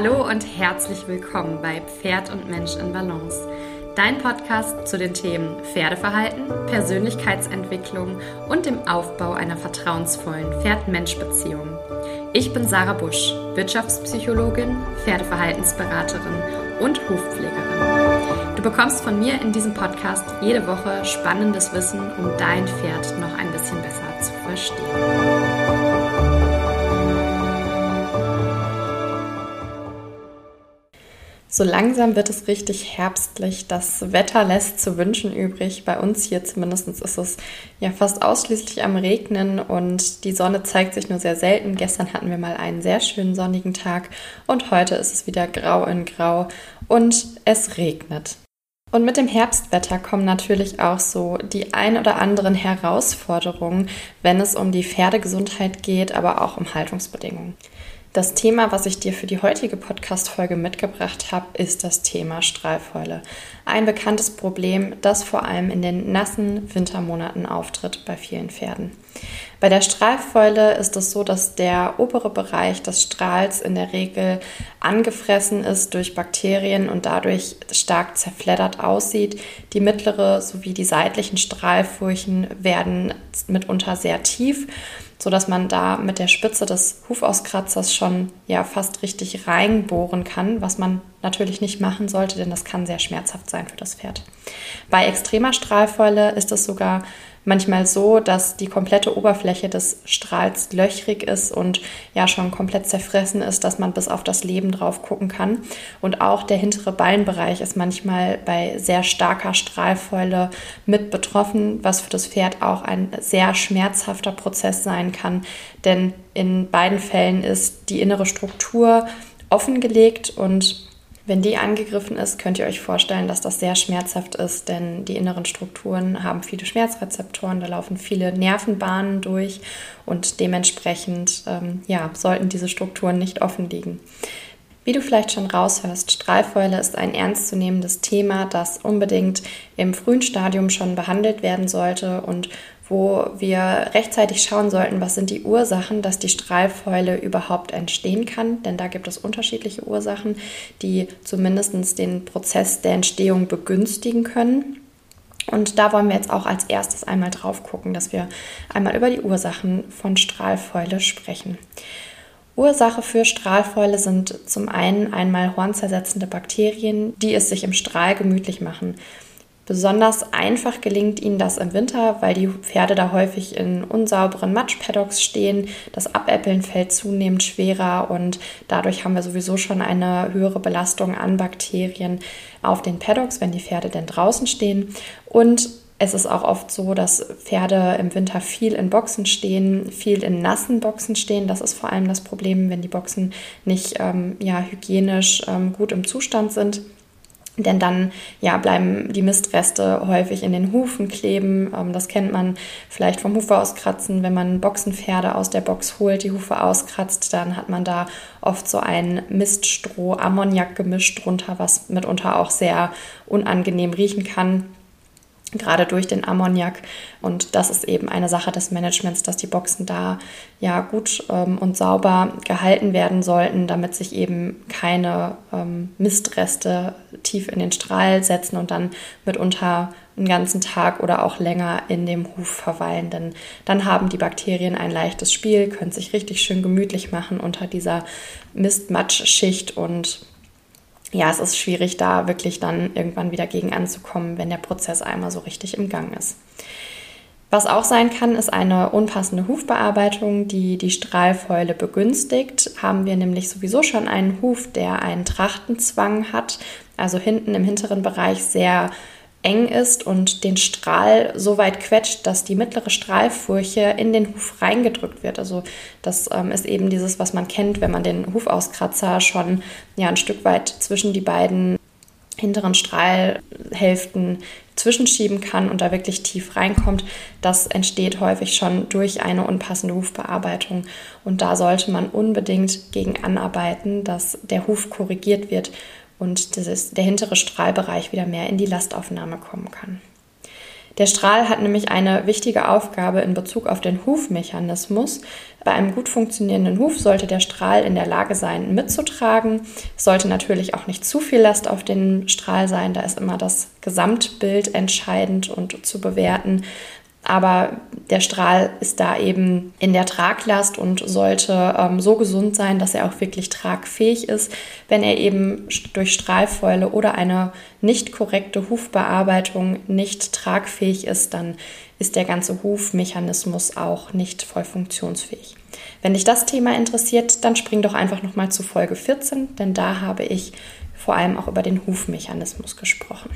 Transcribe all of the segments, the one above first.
Hallo und herzlich willkommen bei Pferd und Mensch in Balance. Dein Podcast zu den Themen Pferdeverhalten, Persönlichkeitsentwicklung und dem Aufbau einer vertrauensvollen Pferd-Mensch-Beziehung. Ich bin Sarah Busch, Wirtschaftspsychologin, Pferdeverhaltensberaterin und Hofpflegerin. Du bekommst von mir in diesem Podcast jede Woche spannendes Wissen, um dein Pferd noch ein bisschen besser zu verstehen. So langsam wird es richtig herbstlich. Das Wetter lässt zu wünschen übrig. Bei uns hier zumindest ist es ja fast ausschließlich am Regnen und die Sonne zeigt sich nur sehr selten. Gestern hatten wir mal einen sehr schönen sonnigen Tag und heute ist es wieder grau in grau und es regnet. Und mit dem Herbstwetter kommen natürlich auch so die ein oder anderen Herausforderungen, wenn es um die Pferdegesundheit geht, aber auch um Haltungsbedingungen. Das Thema, was ich dir für die heutige Podcast-Folge mitgebracht habe, ist das Thema Strahlfäule. Ein bekanntes Problem, das vor allem in den nassen Wintermonaten auftritt bei vielen Pferden. Bei der Strahlfäule ist es so, dass der obere Bereich des Strahls in der Regel angefressen ist durch Bakterien und dadurch stark zerfleddert aussieht. Die mittlere sowie die seitlichen Strahlfurchen werden mitunter sehr tief so dass man da mit der Spitze des Hufauskratzers schon ja fast richtig reinbohren kann, was man natürlich nicht machen sollte, denn das kann sehr schmerzhaft sein für das Pferd. Bei extremer Strahlfäule ist es sogar manchmal so, dass die komplette Oberfläche des Strahls löchrig ist und ja schon komplett zerfressen ist, dass man bis auf das Leben drauf gucken kann. Und auch der hintere Beinbereich ist manchmal bei sehr starker Strahlfäule mit betroffen, was für das Pferd auch ein sehr schmerzhafter Prozess sein kann, denn in beiden Fällen ist die innere Struktur offengelegt und wenn die angegriffen ist, könnt ihr euch vorstellen, dass das sehr schmerzhaft ist, denn die inneren Strukturen haben viele Schmerzrezeptoren, da laufen viele Nervenbahnen durch und dementsprechend ähm, ja, sollten diese Strukturen nicht offen liegen. Wie du vielleicht schon raushörst, Strahlfäule ist ein ernstzunehmendes Thema, das unbedingt im frühen Stadium schon behandelt werden sollte und wo wir rechtzeitig schauen sollten, was sind die Ursachen, dass die Strahlfäule überhaupt entstehen kann. Denn da gibt es unterschiedliche Ursachen, die zumindest den Prozess der Entstehung begünstigen können. Und da wollen wir jetzt auch als erstes einmal drauf gucken, dass wir einmal über die Ursachen von Strahlfäule sprechen. Ursache für Strahlfäule sind zum einen einmal hornzersetzende Bakterien, die es sich im Strahl gemütlich machen. Besonders einfach gelingt ihnen das im Winter, weil die Pferde da häufig in unsauberen Matschpaddocks stehen. Das Abäppeln fällt zunehmend schwerer und dadurch haben wir sowieso schon eine höhere Belastung an Bakterien auf den Paddocks, wenn die Pferde denn draußen stehen. Und es ist auch oft so, dass Pferde im Winter viel in Boxen stehen, viel in nassen Boxen stehen. Das ist vor allem das Problem, wenn die Boxen nicht ähm, ja, hygienisch ähm, gut im Zustand sind. Denn dann ja, bleiben die Mistreste häufig in den Hufen kleben. Ähm, das kennt man vielleicht vom Hufe auskratzen. Wenn man Boxenpferde aus der Box holt, die Hufe auskratzt, dann hat man da oft so ein Miststroh-Ammoniak-Gemisch drunter, was mitunter auch sehr unangenehm riechen kann gerade durch den Ammoniak. Und das ist eben eine Sache des Managements, dass die Boxen da ja gut ähm, und sauber gehalten werden sollten, damit sich eben keine ähm, Mistreste tief in den Strahl setzen und dann mitunter einen ganzen Tag oder auch länger in dem Huf verweilen. Denn dann haben die Bakterien ein leichtes Spiel, können sich richtig schön gemütlich machen unter dieser Mistmatschschicht und ja, es ist schwierig, da wirklich dann irgendwann wieder gegen anzukommen, wenn der Prozess einmal so richtig im Gang ist. Was auch sein kann, ist eine unpassende Hufbearbeitung, die die Strahlfäule begünstigt. Haben wir nämlich sowieso schon einen Huf, der einen Trachtenzwang hat, also hinten im hinteren Bereich sehr eng ist und den Strahl so weit quetscht, dass die mittlere Strahlfurche in den Huf reingedrückt wird. Also das ähm, ist eben dieses, was man kennt, wenn man den Hufauskratzer schon ja, ein Stück weit zwischen die beiden hinteren Strahlhälften zwischenschieben kann und da wirklich tief reinkommt. Das entsteht häufig schon durch eine unpassende Hufbearbeitung. Und da sollte man unbedingt gegen anarbeiten, dass der Huf korrigiert wird und ist, der hintere Strahlbereich wieder mehr in die Lastaufnahme kommen kann. Der Strahl hat nämlich eine wichtige Aufgabe in Bezug auf den Hufmechanismus. Bei einem gut funktionierenden Huf sollte der Strahl in der Lage sein, mitzutragen. Es sollte natürlich auch nicht zu viel Last auf den Strahl sein. Da ist immer das Gesamtbild entscheidend und zu bewerten. Aber der Strahl ist da eben in der Traglast und sollte ähm, so gesund sein, dass er auch wirklich tragfähig ist. Wenn er eben durch Strahlfäule oder eine nicht korrekte Hufbearbeitung nicht tragfähig ist, dann ist der ganze Hufmechanismus auch nicht voll funktionsfähig. Wenn dich das Thema interessiert, dann spring doch einfach nochmal zu Folge 14, denn da habe ich vor allem auch über den Hufmechanismus gesprochen.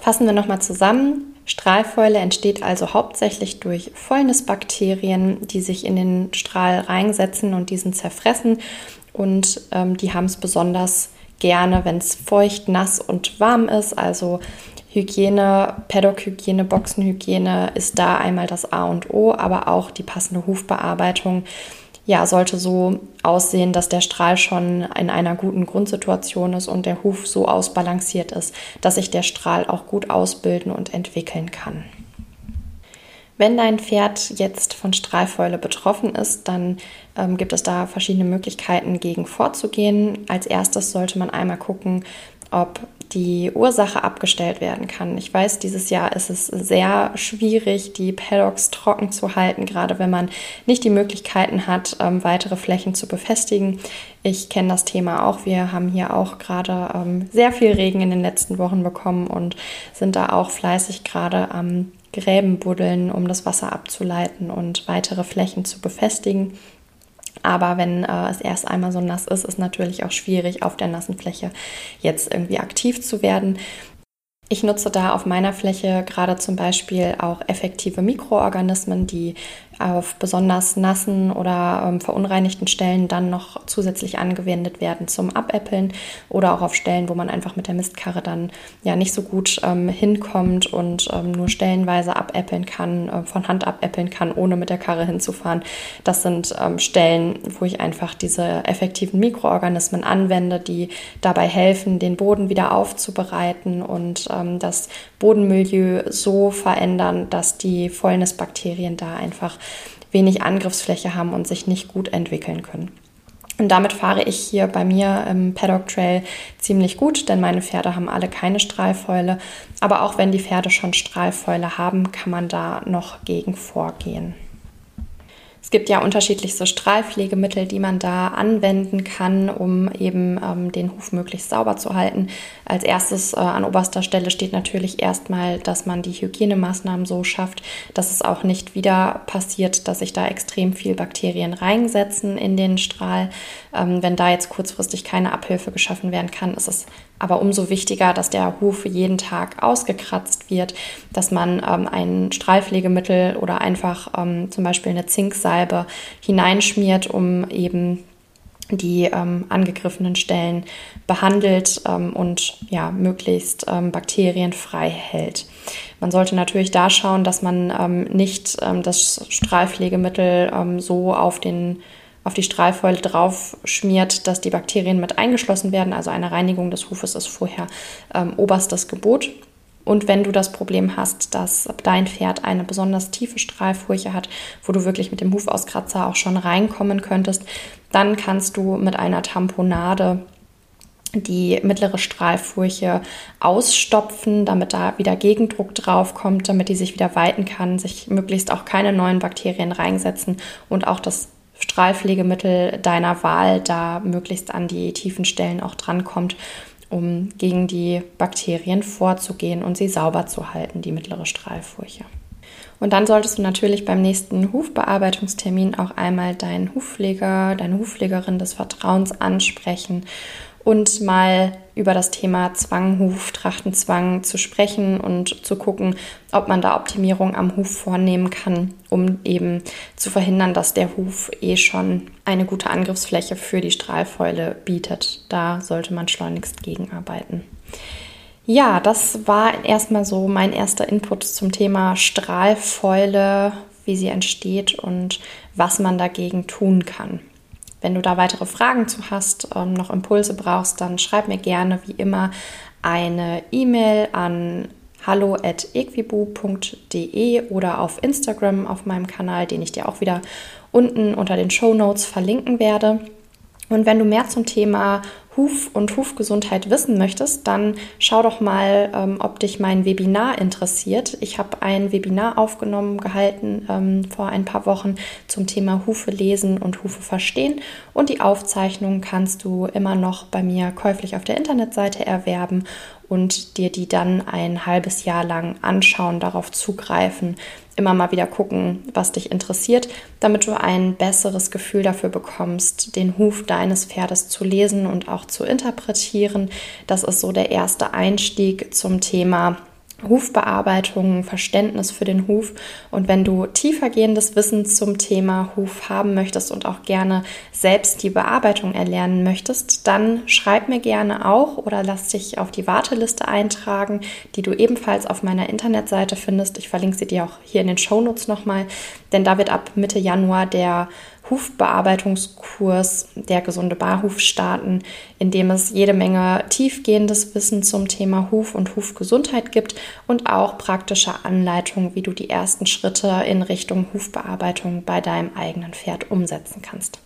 Fassen wir nochmal zusammen. Strahlfäule entsteht also hauptsächlich durch Fäulnisbakterien, die sich in den Strahl reinsetzen und diesen zerfressen. Und ähm, die haben es besonders gerne, wenn es feucht, nass und warm ist. Also Hygiene, Paddock-Hygiene, Boxenhygiene ist da einmal das A und O, aber auch die passende Hufbearbeitung ja, sollte so aussehen, dass der Strahl schon in einer guten Grundsituation ist und der Huf so ausbalanciert ist, dass sich der Strahl auch gut ausbilden und entwickeln kann. Wenn dein Pferd jetzt von Strahlfäule betroffen ist, dann ähm, gibt es da verschiedene Möglichkeiten, gegen vorzugehen. Als erstes sollte man einmal gucken, ob die Ursache abgestellt werden kann. Ich weiß, dieses Jahr ist es sehr schwierig, die Paddocks trocken zu halten, gerade wenn man nicht die Möglichkeiten hat, ähm, weitere Flächen zu befestigen. Ich kenne das Thema auch. Wir haben hier auch gerade ähm, sehr viel Regen in den letzten Wochen bekommen und sind da auch fleißig gerade am Gräben buddeln, um das Wasser abzuleiten und weitere Flächen zu befestigen. Aber wenn äh, es erst einmal so nass ist, ist natürlich auch schwierig, auf der nassen Fläche jetzt irgendwie aktiv zu werden. Ich nutze da auf meiner Fläche gerade zum Beispiel auch effektive Mikroorganismen, die auf besonders nassen oder ähm, verunreinigten Stellen dann noch zusätzlich angewendet werden zum Abäppeln oder auch auf Stellen, wo man einfach mit der Mistkarre dann ja nicht so gut ähm, hinkommt und ähm, nur stellenweise abäppeln kann, äh, von Hand abäppeln kann, ohne mit der Karre hinzufahren. Das sind ähm, Stellen, wo ich einfach diese effektiven Mikroorganismen anwende, die dabei helfen, den Boden wieder aufzubereiten und ähm, das Bodenmilieu so verändern, dass die Fäulnisbakterien da einfach wenig Angriffsfläche haben und sich nicht gut entwickeln können. Und damit fahre ich hier bei mir im Paddock Trail ziemlich gut, denn meine Pferde haben alle keine Strahlfäule. Aber auch wenn die Pferde schon Strahlfäule haben, kann man da noch gegen vorgehen. Es gibt ja unterschiedlichste Strahlpflegemittel, die man da anwenden kann, um eben ähm, den Huf möglichst sauber zu halten. Als erstes äh, an oberster Stelle steht natürlich erstmal, dass man die Hygienemaßnahmen so schafft, dass es auch nicht wieder passiert, dass sich da extrem viel Bakterien reinsetzen in den Strahl. Ähm, wenn da jetzt kurzfristig keine Abhilfe geschaffen werden kann, ist es aber umso wichtiger, dass der Huf jeden Tag ausgekratzt wird, dass man ähm, ein Strahlpflegemittel oder einfach ähm, zum Beispiel eine Zinksalbe hineinschmiert, um eben die ähm, angegriffenen Stellen behandelt ähm, und ja, möglichst ähm, bakterienfrei hält. Man sollte natürlich da schauen, dass man ähm, nicht ähm, das Strahlpflegemittel ähm, so auf den auf die Strahlfäule drauf schmiert, dass die Bakterien mit eingeschlossen werden. Also eine Reinigung des Hufes ist vorher ähm, oberstes Gebot. Und wenn du das Problem hast, dass dein Pferd eine besonders tiefe Strahlfurche hat, wo du wirklich mit dem Hufauskratzer auch schon reinkommen könntest, dann kannst du mit einer Tamponade die mittlere Strahlfurche ausstopfen, damit da wieder Gegendruck drauf kommt, damit die sich wieder weiten kann, sich möglichst auch keine neuen Bakterien reinsetzen und auch das Strahlpflegemittel deiner Wahl da möglichst an die tiefen Stellen auch drankommt, um gegen die Bakterien vorzugehen und sie sauber zu halten, die mittlere Strahlfurche. Und dann solltest du natürlich beim nächsten Hufbearbeitungstermin auch einmal deinen Hufpfleger, deine Hufpflegerin des Vertrauens ansprechen und mal über das Thema Zwang, Huf, Trachtenzwang zu sprechen und zu gucken, ob man da Optimierung am Huf vornehmen kann, um eben zu verhindern, dass der Huf eh schon eine gute Angriffsfläche für die Strahlfäule bietet. Da sollte man schleunigst gegenarbeiten. Ja, das war erstmal so mein erster Input zum Thema Strahlfäule, wie sie entsteht und was man dagegen tun kann. Wenn du da weitere Fragen zu hast, ähm, noch Impulse brauchst, dann schreib mir gerne wie immer eine E-Mail an hallo.equibu.de oder auf Instagram auf meinem Kanal, den ich dir auch wieder unten unter den Show Notes verlinken werde. Und wenn du mehr zum Thema Huf- und Hufgesundheit wissen möchtest, dann schau doch mal, ähm, ob dich mein Webinar interessiert. Ich habe ein Webinar aufgenommen, gehalten ähm, vor ein paar Wochen zum Thema Hufe lesen und Hufe verstehen. Und die Aufzeichnung kannst du immer noch bei mir käuflich auf der Internetseite erwerben und dir die dann ein halbes Jahr lang anschauen, darauf zugreifen, immer mal wieder gucken, was dich interessiert, damit du ein besseres Gefühl dafür bekommst, den Huf deines Pferdes zu lesen und auch zu interpretieren. Das ist so der erste Einstieg zum Thema Hufbearbeitung, Verständnis für den Huf. Und wenn du tiefergehendes Wissen zum Thema Huf haben möchtest und auch gerne selbst die Bearbeitung erlernen möchtest, dann schreib mir gerne auch oder lass dich auf die Warteliste eintragen, die du ebenfalls auf meiner Internetseite findest. Ich verlinke sie dir auch hier in den Shownotes nochmal, denn da wird ab Mitte Januar der Hufbearbeitungskurs Der gesunde Barhuf starten, in dem es jede Menge tiefgehendes Wissen zum Thema Huf und Hufgesundheit gibt und auch praktische Anleitungen, wie du die ersten Schritte in Richtung Hufbearbeitung bei deinem eigenen Pferd umsetzen kannst.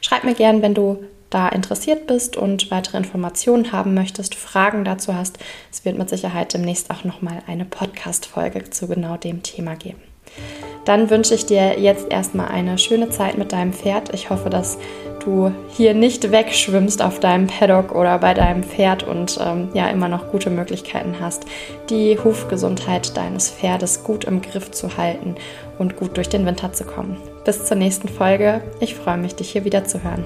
Schreib mir gern, wenn du da interessiert bist und weitere Informationen haben möchtest, Fragen dazu hast. Es wird mit Sicherheit demnächst auch nochmal eine Podcast-Folge zu genau dem Thema geben. Dann wünsche ich dir jetzt erstmal eine schöne Zeit mit deinem Pferd. Ich hoffe, dass du hier nicht wegschwimmst auf deinem Paddock oder bei deinem Pferd und ähm, ja immer noch gute Möglichkeiten hast, die Hufgesundheit deines Pferdes gut im Griff zu halten und gut durch den Winter zu kommen. Bis zur nächsten Folge. Ich freue mich, dich hier wieder zu hören.